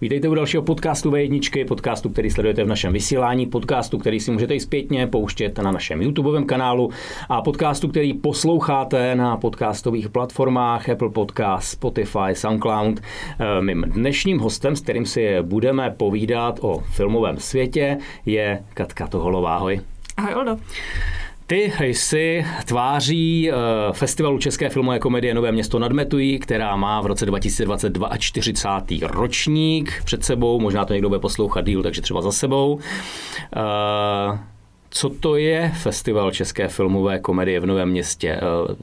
Vítejte u dalšího podcastu V1, podcastu, který sledujete v našem vysílání, podcastu, který si můžete i zpětně pouštět na našem YouTubeovém kanálu a podcastu, který posloucháte na podcastových platformách Apple Podcast, Spotify, SoundCloud. Eh, mým dnešním hostem, s kterým si budeme povídat o filmovém světě, je Katka Toholová. Ahoj. Ahoj, Oldo. Ty jsi tváří uh, festivalu České filmové komedie Nové město nadmetují, která má v roce 2022 40. ročník před sebou, možná to někdo bude poslouchat díl, takže třeba za sebou. Uh, co to je festival České filmové komedie v Novém městě? Uh,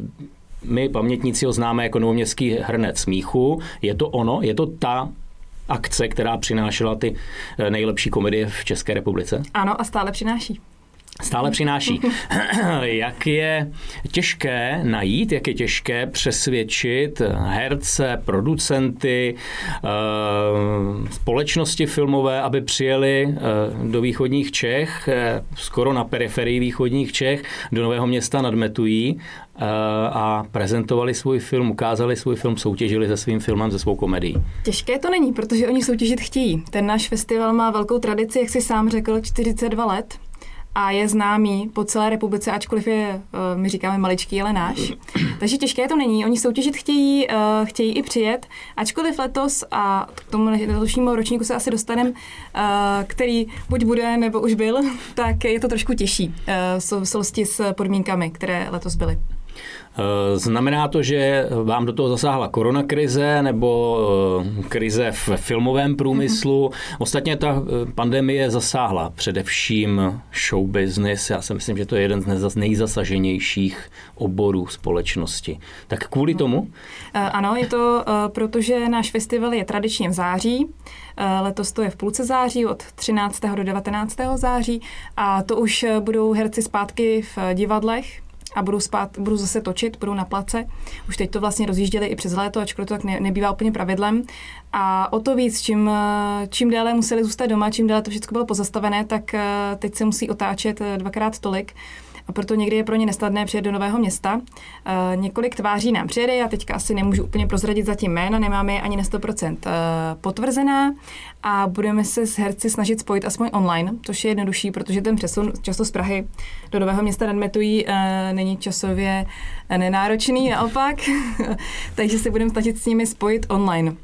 my pamětníci ho známe jako novoměstský hrnec smíchu. Je to ono? Je to ta akce, která přinášela ty nejlepší komedie v České republice? Ano a stále přináší stále přináší. jak je těžké najít, jak je těžké přesvědčit herce, producenty, eh, společnosti filmové, aby přijeli eh, do východních Čech, eh, skoro na periferii východních Čech, do Nového města nad Metují a prezentovali svůj film, ukázali svůj film, soutěžili se svým filmem, se svou komedií. Těžké to není, protože oni soutěžit chtějí. Ten náš festival má velkou tradici, jak si sám řekl, 42 let a je známý po celé republice, ačkoliv je, eh, my říkáme maličký, ale náš. Takže těžké to není. Oni soutěžit chtějí, eh, chtějí i přijet, ačkoliv letos a k tomu letošnímu ročníku se asi dostaneme, eh, který buď bude, nebo už byl, tak je to trošku těžší v souvislosti s podmínkami, které letos byly. Eh, znamená to, že vám do toho zasáhla koronakrize nebo eh, krize v filmovém průmyslu? Mm-hmm. Ostatně ta eh, pandemie zasáhla především show business. Já si myslím, že to je jeden z nejzasaženějších oborů společnosti. Tak kvůli tomu? Ano, je to, protože náš festival je tradičně v září. Letos to je v půlce září od 13. do 19. září a to už budou herci zpátky v divadlech a budu, spát, budu zase točit, budu na place. Už teď to vlastně rozjížděli i přes léto, ačkoliv to tak ne, nebývá úplně pravidlem. A o to víc, čím, čím déle museli zůstat doma, čím déle to všechno bylo pozastavené, tak eh, teď se musí otáčet eh, dvakrát tolik a proto někdy je pro ně nesnadné přijet do nového města. E, několik tváří nám přijede, já teďka asi nemůžu úplně prozradit zatím jména, nemáme je ani na 100% potvrzená a budeme se s herci snažit spojit aspoň online, což je jednodušší, protože ten přesun často z Prahy do nového města nadmetují e, není časově nenáročný, naopak, takže se budeme snažit s nimi spojit online.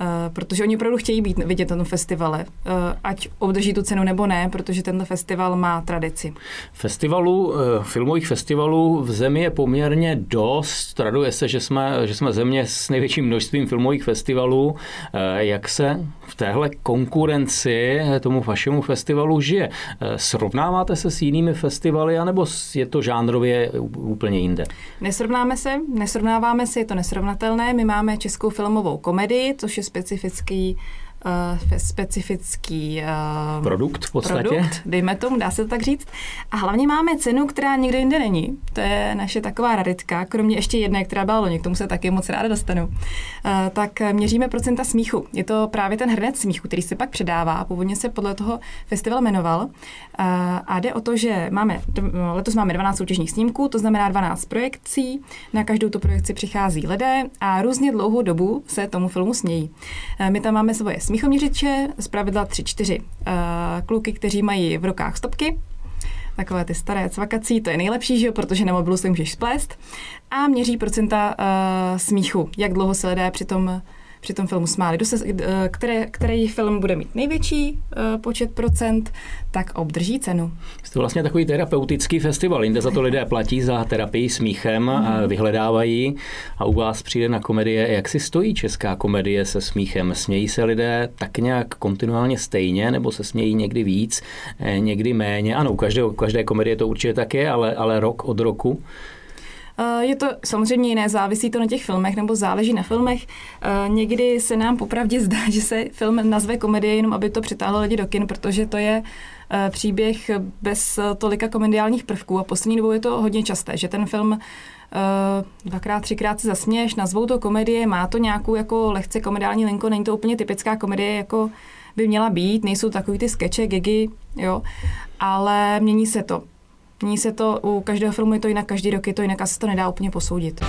Uh, protože oni opravdu chtějí být vidět na tom festivale, uh, ať obdrží tu cenu nebo ne, protože tento festival má tradici. Festivalů, uh, filmových festivalů v zemi je poměrně dost. Traduje se, že jsme, že jsme země s největším množstvím filmových festivalů. Jak se v téhle konkurenci tomu vašemu festivalu žije? Srovnáváte se s jinými festivaly, anebo je to žánrově úplně jinde? Nesrovnáme se, nesrovnáváme se, je to nesrovnatelné. My máme českou filmovou komedii, což je specifický uh, specifický uh, produkt v podstatě. Produkt, dejme tomu, dá se to tak říct. A hlavně máme cenu, která nikde jinde není. To je naše taková raritka, kromě ještě jedné, která byla loni, k tomu se taky moc ráda dostanu. Uh, tak měříme procenta smíchu. Je to právě ten hrnec smíchu, který se pak předává. Původně se podle toho festival jmenoval. Uh, a jde o to, že máme, letos máme 12 soutěžních snímků, to znamená 12 projekcí. Na každou tu projekci přichází lidé a různě dlouhou dobu se tomu filmu smějí. Uh, my tam máme svoje smíchoměřiče, z pravidla 3-4. Eh, kluky, kteří mají v rukách stopky, takové ty staré cvakací, to je nejlepší, že jo, protože na mobilu se můžeš splést a měří procenta uh, smíchu, jak dlouho se lidé při tom při tom filmu smáli. Kdo se, eh, které, který film bude mít největší uh, počet procent, tak obdrží cenu. Je to vlastně takový terapeutický festival, jinde za to lidé platí za terapii smíchem, mm. a vyhledávají a u vás přijde na komedie, jak si stojí česká komedie se smíchem. Smějí se lidé tak nějak kontinuálně stejně, nebo se smějí někdy víc, eh, někdy méně? Ano, u každé, u každé komedie to určitě tak je, ale, ale rok od roku. Eh, je to samozřejmě jiné, závisí to na těch filmech nebo záleží na filmech. Eh, někdy se nám popravdě zdá, že se film nazve komedie jenom, aby to přitáhlo lidi do kin, protože to je eh, příběh bez tolika komediálních prvků a poslední dobou je to hodně časté, že ten film dvakrát, třikrát se zasměješ, nazvou to komedie, má to nějakou jako lehce komediální linku, není to úplně typická komedie, jako by měla být, nejsou takový ty skeče, gigy, jo, ale mění se to. Mění se to, u každého filmu je to jinak, každý rok je to jinak, asi to nedá úplně posoudit.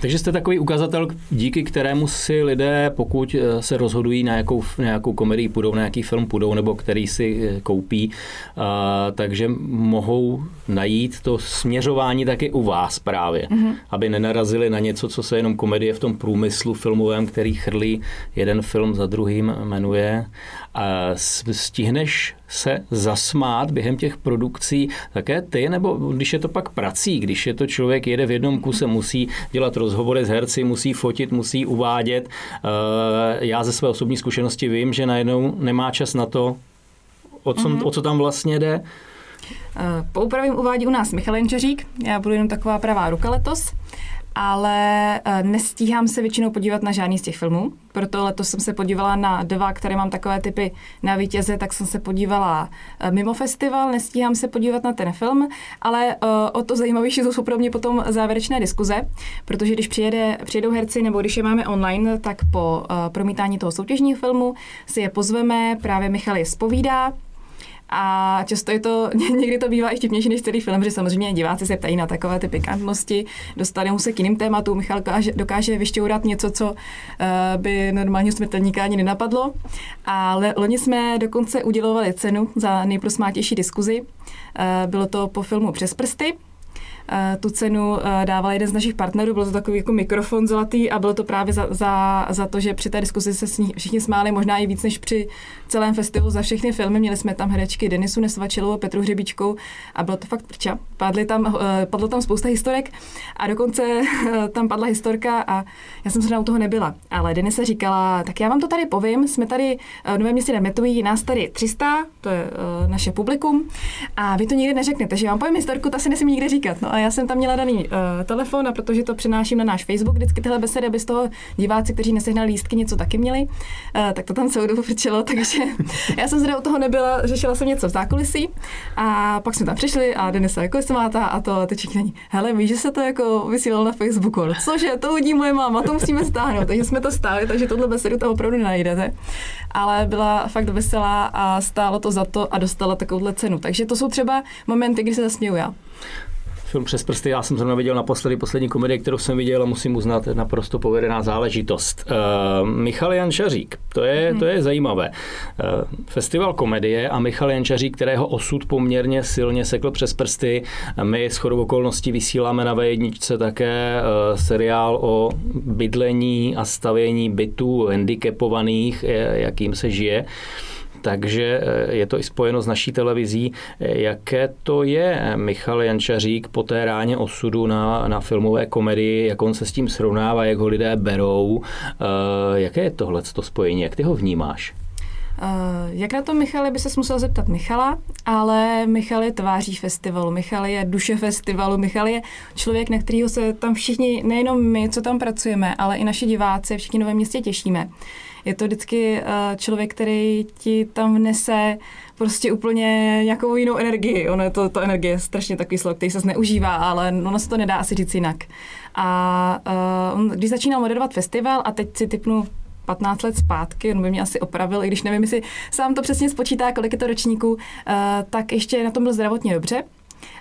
Takže jste takový ukazatel, díky kterému si lidé, pokud eh, se rozhodují na jakou, na nějakou komedii půjdou, na jaký film půjdou, nebo který si eh, koupí, a, takže mohou najít to směřování taky u vás právě, mm-hmm. aby nenarazili na něco, co se jenom komedie v tom průmyslu filmovém, který chrlí jeden film za druhým jmenuje. A stihneš se zasmát během těch produkcí také ty, nebo když je to pak prací, když je to člověk jede v jednom kuse, musí dělat rozhovory s herci, musí fotit, musí uvádět. Eh, já ze své osobní zkušenosti vím, že najednou nemá čas na to, o co, mm-hmm. o co tam vlastně jde. Eh, po upravím uvádí u nás Michal Jenčeřík, já budu jenom taková pravá ruka letos ale eh, nestíhám se většinou podívat na žádný z těch filmů, proto letos jsem se podívala na dva, které mám takové typy na vítěze, tak jsem se podívala eh, mimo festival, nestíhám se podívat na ten film, ale eh, o to zajímavější jsou pro mě potom závěrečné diskuze, protože když přijede, přijedou herci nebo když je máme online, tak po promítání toho soutěžního filmu si je pozveme, právě Michal je spovídá, a často je to, někdy to bývá i vtipnější než celý film, že samozřejmě diváci se ptají na takové ty pikantnosti, dostanou se k jiným tématům, Michal dokáže, vyšťourat něco, co uh, by normálního smrtelníka ani nenapadlo. A loni jsme dokonce udělovali cenu za nejprosmátější diskuzi. Uh, bylo to po filmu Přes prsty, Eh, tu cenu eh, dával jeden z našich partnerů, byl to takový jako mikrofon zlatý a bylo to právě za, za, za to, že při té diskuzi se všichni smáli možná i víc než při celém festivalu za všechny filmy. Měli jsme tam herečky Denisu Nesvačilovou Petru Hřebičkou a bylo to fakt prča. Padly tam, eh, padlo tam spousta historek a dokonce tam padla historka a já jsem se u toho nebyla. Ale Denisa říkala, tak já vám to tady povím, jsme tady v Novém městě Nemetují, nás tady 300, to je naše publikum a vy to nikdy neřeknete, že vám povím historku, to asi nesmím nikde říkat. No a já jsem tam měla daný uh, telefon a protože to přenáším na náš Facebook vždycky tyhle besedy, aby z toho diváci, kteří nesehnali lístky, něco taky měli, uh, tak to tam celou dobu frčelo, takže já jsem zde u toho nebyla, řešila jsem něco v zákulisí a pak jsme tam přišli a Denisa jako se máta a to teď není. Hele, víš, že se to jako vysílalo na Facebooku. Cože, to hodí moje máma, to musíme stáhnout. Takže jsme to stáli, takže tohle besedu to opravdu nenajdete. Ale byla fakt veselá a stálo to za to a dostala takovouhle cenu. Takže to jsou třeba momenty, kdy se zasměju já film Přes prsty, já jsem zrovna viděl naposledy poslední komedii, kterou jsem viděl a musím uznat, naprosto povedená záležitost. Uh, Michal Jančařík, to je, hmm. to je zajímavé. Uh, festival komedie a Michal Jančařík, kterého osud poměrně silně sekl přes prsty. My s chodou okolností vysíláme na V1 také uh, seriál o bydlení a stavění bytů handicapovaných, jakým se žije takže eh, je to i spojeno s naší televizí. Eh, jaké to je Michal Jančařík po té ráně osudu na, na filmové komedii, jak on se s tím srovnává, jak ho lidé berou, eh, jaké je tohle to spojení, jak ty ho vnímáš? Uh, jak na to Michale by se musel zeptat Michala, ale Michal je tváří festivalu, Michal je duše festivalu, Michal je člověk, na kterého se tam všichni, nejenom my, co tam pracujeme, ale i naši diváci, všichni nové městě těšíme je to vždycky eh, člověk, který ti tam vnese prostě úplně nějakou jinou energii. Ono je to, to energie je strašně takový slovo, který se zneužívá, ale ono se to nedá asi říct jinak. A uh, on, když začínal moderovat festival a teď si typnu 15 let zpátky, on by mě asi opravil, i když nevím, jestli sám to přesně spočítá, kolik je to ročníků, uh, tak ještě na tom byl zdravotně dobře,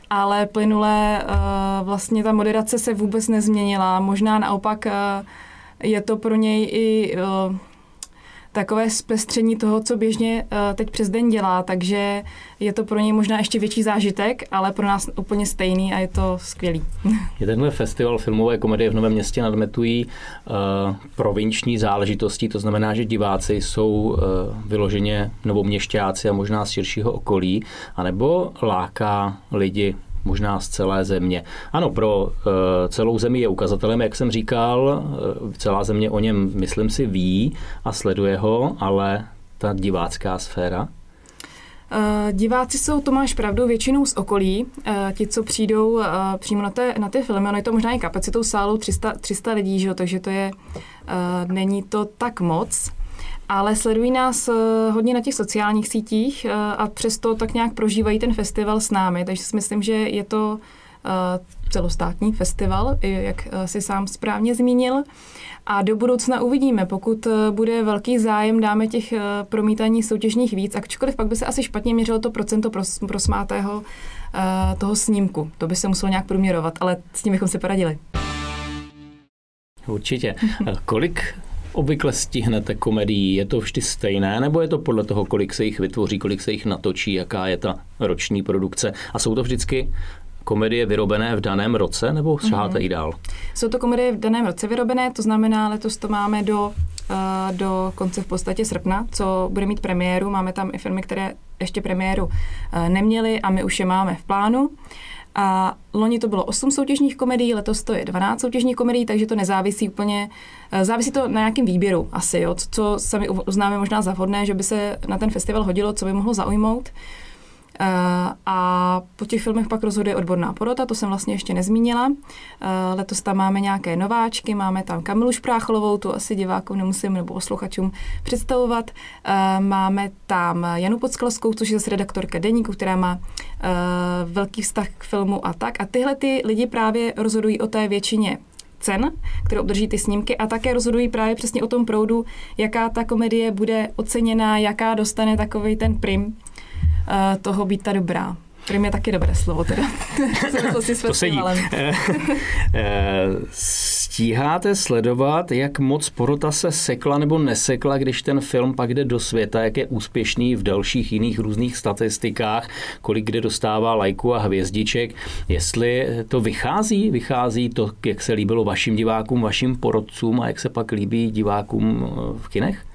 ale plynule uh, vlastně ta moderace se vůbec nezměnila. Možná naopak uh, je to pro něj i uh, takové zpestření toho, co běžně uh, teď přes den dělá, takže je to pro něj možná ještě větší zážitek, ale pro nás úplně stejný a je to skvělý. Je tenhle festival filmové komedie v Novém městě nadmetují uh, provinční záležitosti, to znamená, že diváci jsou uh, vyloženě novoměšťáci a možná z širšího okolí, anebo láká lidi možná z celé země. Ano, pro eh, celou zemi je ukazatelem, jak jsem říkal, eh, celá země o něm, myslím si, ví a sleduje ho, ale ta divácká sféra? Uh, diváci jsou, to máš pravdu, většinou z okolí. Ti, co přijdou přímo na, té, na ty filmy, ono je to možná i kapacitou sálu 300, 300 lidí, že? takže to je, není to tak moc ale sledují nás eh, hodně na těch sociálních sítích eh, a přesto tak nějak prožívají ten festival s námi, takže si myslím, že je to eh, celostátní festival, jak si sám správně zmínil. A do budoucna uvidíme, pokud bude velký zájem, dáme těch promítání soutěžních víc, ačkoliv pak by se asi špatně měřilo to procento prosmátého toho snímku. To by se muselo nějak průměrovat, ale s tím bychom si poradili. Určitě. Kolik obvykle stihnete komedii? Je to vždy stejné, nebo je to podle toho, kolik se jich vytvoří, kolik se jich natočí, jaká je ta roční produkce? A jsou to vždycky komedie vyrobené v daném roce, nebo šaháte mm-hmm. i dál? Jsou to komedie v daném roce vyrobené, to znamená, letos to máme do, uh, do konce v podstatě srpna, co bude mít premiéru. Máme tam i filmy, které ještě premiéru uh, neměly a my už je máme v plánu. A loni to bylo 8 soutěžních komedií, letos to je 12 soutěžních komedií, takže to nezávisí úplně, eh, závisí to na nějakém výběru asi, jo, co, co sami uznáme možná za vhodné, že by se na ten festival hodilo, co by mohlo zaujmout. Eh, a po těch filmech pak rozhoduje odborná porota, to jsem vlastně ještě nezmínila. Eh, letos tam máme nějaké nováčky, máme tam Kamilu Šprácholovou, tu asi divákům nemusím nebo posluchačům představovat. Eh, máme tam Janu Podskalskou, což je zase redaktorka Deníku, která má velký vztah k filmu a tak. A tyhle ty lidi právě rozhodují o té většině cen, které obdrží ty snímky a také rozhodují právě přesně o tom proudu, jaká ta komedie bude oceněná, jaká dostane takový ten prim toho být ta dobrá. Prim je taky dobré slovo, teda. to sedí. Eh, eh, stíháte sledovat, jak moc porota se sekla nebo nesekla, když ten film pak jde do světa, jak je úspěšný v dalších jiných různých statistikách, kolik kde dostává lajků a hvězdiček, jestli to vychází, vychází to, jak se líbilo vašim divákům, vašim porodcům a jak se pak líbí divákům v kinech?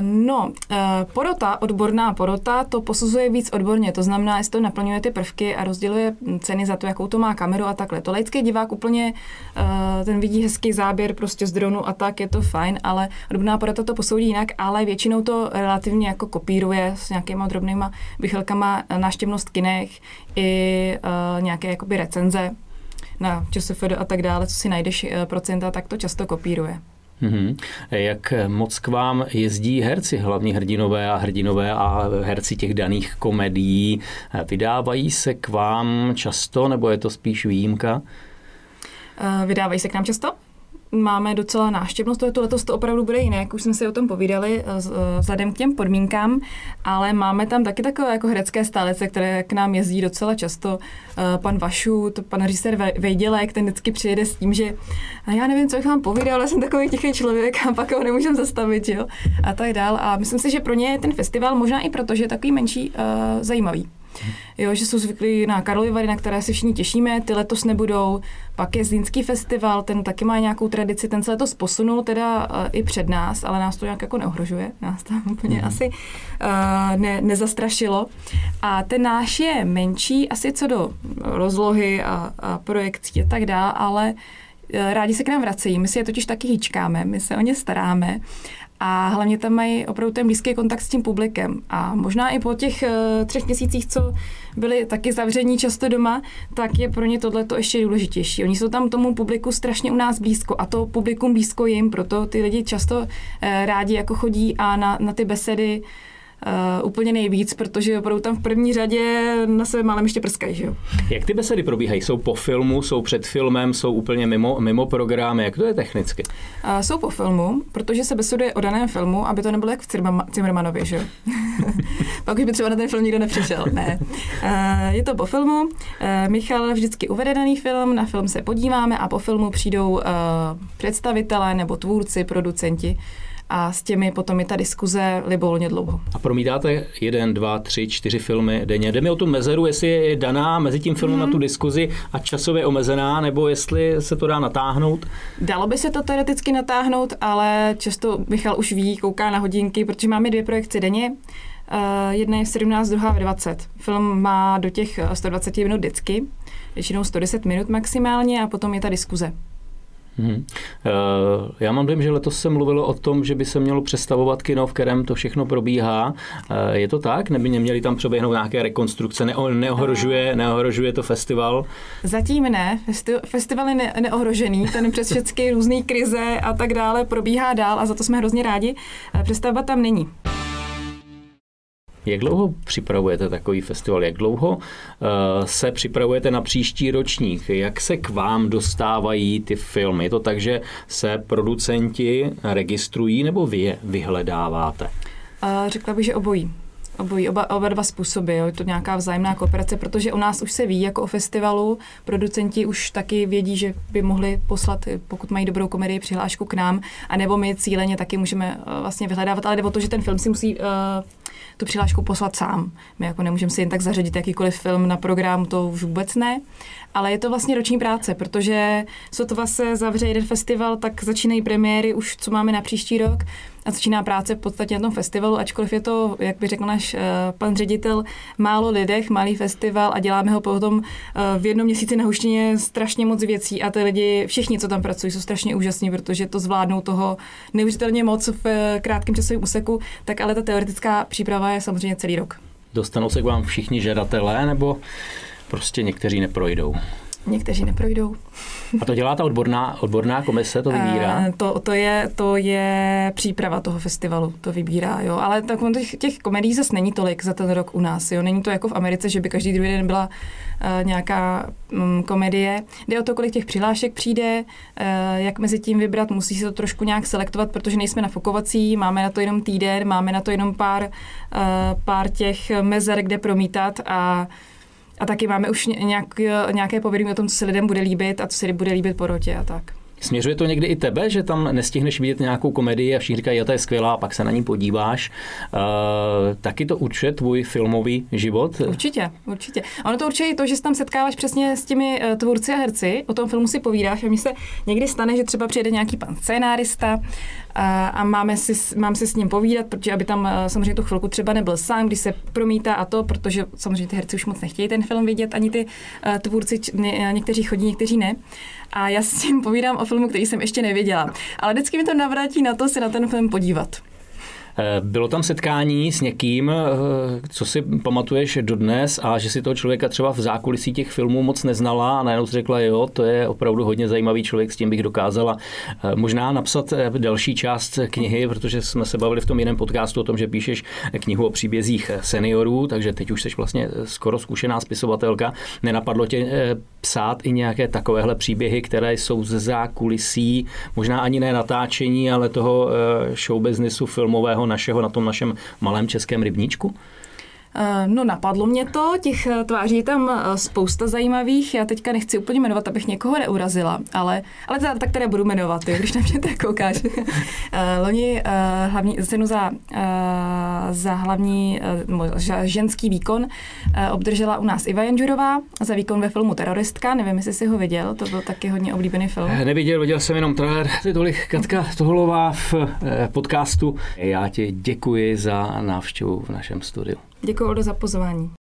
No, uh, porota, odborná porota, to posuzuje víc odborně, to znamená, jestli to naplňuje ty prvky a rozděluje ceny za to, jakou to má kameru a takhle. To laický divák úplně, uh, ten vidí hezký záběr prostě z dronu a tak, je to fajn, ale odborná porota to posoudí jinak, ale většinou to relativně jako kopíruje s nějakýma drobnýma vychylkama náštěvnost kinech i nějaké jakoby recenze na ČSFD a tak dále, co si najdeš procenta, tak to často kopíruje. Mm-hmm. Jak moc k vám jezdí herci, hlavní hrdinové a hrdinové a herci těch daných komedií? Vydávají se k vám často, nebo je to spíš výjimka? Eh, vydávají se k nám často? Máme docela náštěvnost, to letos to opravdu bude jiné, jak už jsme si o tom povídali, eh, eh, vzhledem k těm podmínkám, ale máme tam taky takové jako herecké stálice, které k nám jezdí docela často. Eh, pan Vašu, to pan režisér Vejdělek, ten vždycky přijede s tím, že já nevím, co bych vám povídal, ale jsem takový tichý člověk a pak ho nemůžem zastavit, jo? a tak dál. A myslím si, že pro ně je ten festival možná i proto, že je takový menší, zajímavý. Jo, že jsou zvyklí na Karlovy Vary, na které se všichni těšíme, ty letos nebudou. Pak je Zlínský festival, ten taky má nějakou tradici, ten se letos posunul teda uh, i před nás, ale nás to nějak jako neohrožuje, nás tam úplně mm. asi uh, ne, nezastrašilo. A ten náš je menší, asi co do rozlohy a, a projekcí a tak dále, ale eh, rádi se k nám vracejí. My si je totiž taky hýčkáme, my se o ně staráme a hlavně tam mají opravdu ten blízký kontakt s tím publikem. A možná i po těch uh, třech měsících, co byli taky zavření často doma, tak je pro ně tohle to ještě důležitější. Oni jsou tam tomu publiku strašně u nás blízko a to publikum blízko jim, proto ty lidi často uh, rádi jako chodí a na, na ty besedy uh, úplně nejvíc, protože opravdu tam v první řadě na sebe málem ještě prskají. Že jo? Jak ty besedy probíhají? Jsou po filmu, jsou před filmem, jsou úplně mimo, mimo program? Jak to je technicky? Uh, jsou po filmu, protože se besuduje o daném filmu, aby to nebylo jak v Cimrmanovi, že jo? Pak už by třeba na ten film nikdo nepřišel. Ne. Uh, je to po filmu. Uh, Michal vždycky uvede daný film, na film se podíváme a po filmu přijdou uh, představitelé nebo tvůrci, producenti a s těmi potom je ta diskuze libovolně dlouho. A promítáte jeden, dva, tři, čtyři filmy denně. Jde mi o tu mezeru, jestli je daná mezi tím filmem mm. na tu diskuzi a časově omezená, nebo jestli se to dá natáhnout? Dalo by se to teoreticky natáhnout, ale často Michal už ví, kouká na hodinky, protože máme dvě projekce denně. Uh, jedna je v 17, druhá v 20. Film má do těch 120 minut vždycky, většinou 110 minut maximálně a potom je ta diskuze. Hmm. Já mám dojem, že letos se mluvilo o tom, že by se mělo přestavovat kino, v kterém to všechno probíhá. Eh, je to tak? Neby neměli tam proběhnout nějaké rekonstrukce? neohrožuje, neohrožuje to festival? Zatím ne. Festival je ne- neohrožený. Ten přes všechny různé krize a tak dále probíhá dál a za to jsme hrozně rádi. Eh, přestavba tam není. Jak dlouho připravujete takový festival? Jak dlouho uh, se připravujete na příští ročník? Jak se k vám dostávají ty filmy? Je to tak, že se producenti registrují nebo vy je vyhledáváte? Řekla bych, že obojí. Obojí, oba, oba dva způsoby, jo. je to nějaká vzájemná kooperace, protože u nás už se ví jako o festivalu, producenti už taky vědí, že by mohli poslat, pokud mají dobrou komedii, přihlášku k nám, anebo my cíleně taky můžeme uh, vlastně vyhledávat, ale jde o to, že ten film si musí uh, tu přihlášku poslat sám. My jako nemůžeme si jen tak zařadit jakýkoliv film na program, to už vůbec ne. Ale je to vlastně roční práce, protože sotva se zavře jeden festival, tak začínají premiéry už, co máme na příští rok a začíná práce v podstatě na tom festivalu, ačkoliv je to, jak by řekl náš uh, pan ředitel, málo lidech, malý festival a děláme ho potom uh, v jednom měsíci na huštině strašně moc věcí a ty lidi, všichni, co tam pracují, jsou strašně úžasní, protože to zvládnou toho neuvěřitelně moc v uh, krátkém časovém úseku, tak ale ta teoretická příprava je samozřejmě celý rok. Dostanou se k vám všichni žadatelé, nebo prostě někteří neprojdou? Někteří neprojdou. A to dělá ta odborná, odborná komise, to vybírá? Uh, to, to, je, to je příprava toho festivalu, to vybírá, jo. Ale tak těch, těch komedí zase není tolik za ten rok u nás, jo. Není to jako v Americe, že by každý druhý den byla uh, nějaká um, komedie. Jde o to, kolik těch přihlášek přijde, uh, jak mezi tím vybrat, musí se to trošku nějak selektovat, protože nejsme nafokovací, máme na to jenom týden, máme na to jenom pár, uh, pár těch mezer, kde promítat a a taky máme už nějak, nějaké povědomí o tom, co se lidem bude líbit a co se bude líbit po rotě a tak. Směřuje to někdy i tebe, že tam nestihneš vidět nějakou komedii a všichni říkají, že to je skvělá, a pak se na ní podíváš. Uh, taky to určuje tvůj filmový život? Určitě, určitě. Ono to určuje i to, že se tam setkáváš přesně s těmi uh, tvůrci a herci, o tom filmu si povídáš a mi se někdy stane, že třeba přijede nějaký pan scénárista a, a máme si, mám si s ním povídat, protože aby tam samozřejmě tu chvilku třeba nebyl sám, když se promítá a to, protože samozřejmě ty herci už moc nechtějí ten film vidět, ani ty tvůrci, ně, někteří chodí, někteří ne. A já s tím povídám o filmu, který jsem ještě nevěděla. Ale vždycky mi to navrátí na to se na ten film podívat. Eh, bylo tam setkání s někým, eh, co si pamatuješ dodnes a že si toho člověka třeba v zákulisí těch filmů moc neznala a najednou si řekla, jo, to je opravdu hodně zajímavý člověk, s tím bych dokázala eh, možná napsat další část knihy, protože jsme se bavili v tom jiném podcastu o tom, že píšeš knihu o příbězích seniorů, takže teď už jsi vlastně skoro zkušená spisovatelka. Nenapadlo tě psát i nějaké takovéhle příběhy, které jsou ze zákulisí, možná ani ne natáčení, ale toho show businessu filmového našeho na tom našem malém českém rybníčku? Eh, no napadlo mě to, těch eh, tváří je tam eh, spousta zajímavých, já teďka nechci úplně jmenovat, abych někoho neurazila, ale, ale teda, tak které budu jmenovat, jo, když na mě tak koukáš. Loni hlavní, cenu za, za hlavní ženský výkon obdržela u nás Iva Janžurová za výkon ve filmu Teroristka, nevím, jestli jsi ho viděl, to byl taky hodně oblíbený film. Neviděl, viděl jsem jenom trailer, tolik Katka Toholová v podcastu. Já ti děkuji za návštěvu v našem studiu. Děkuji za pozvání.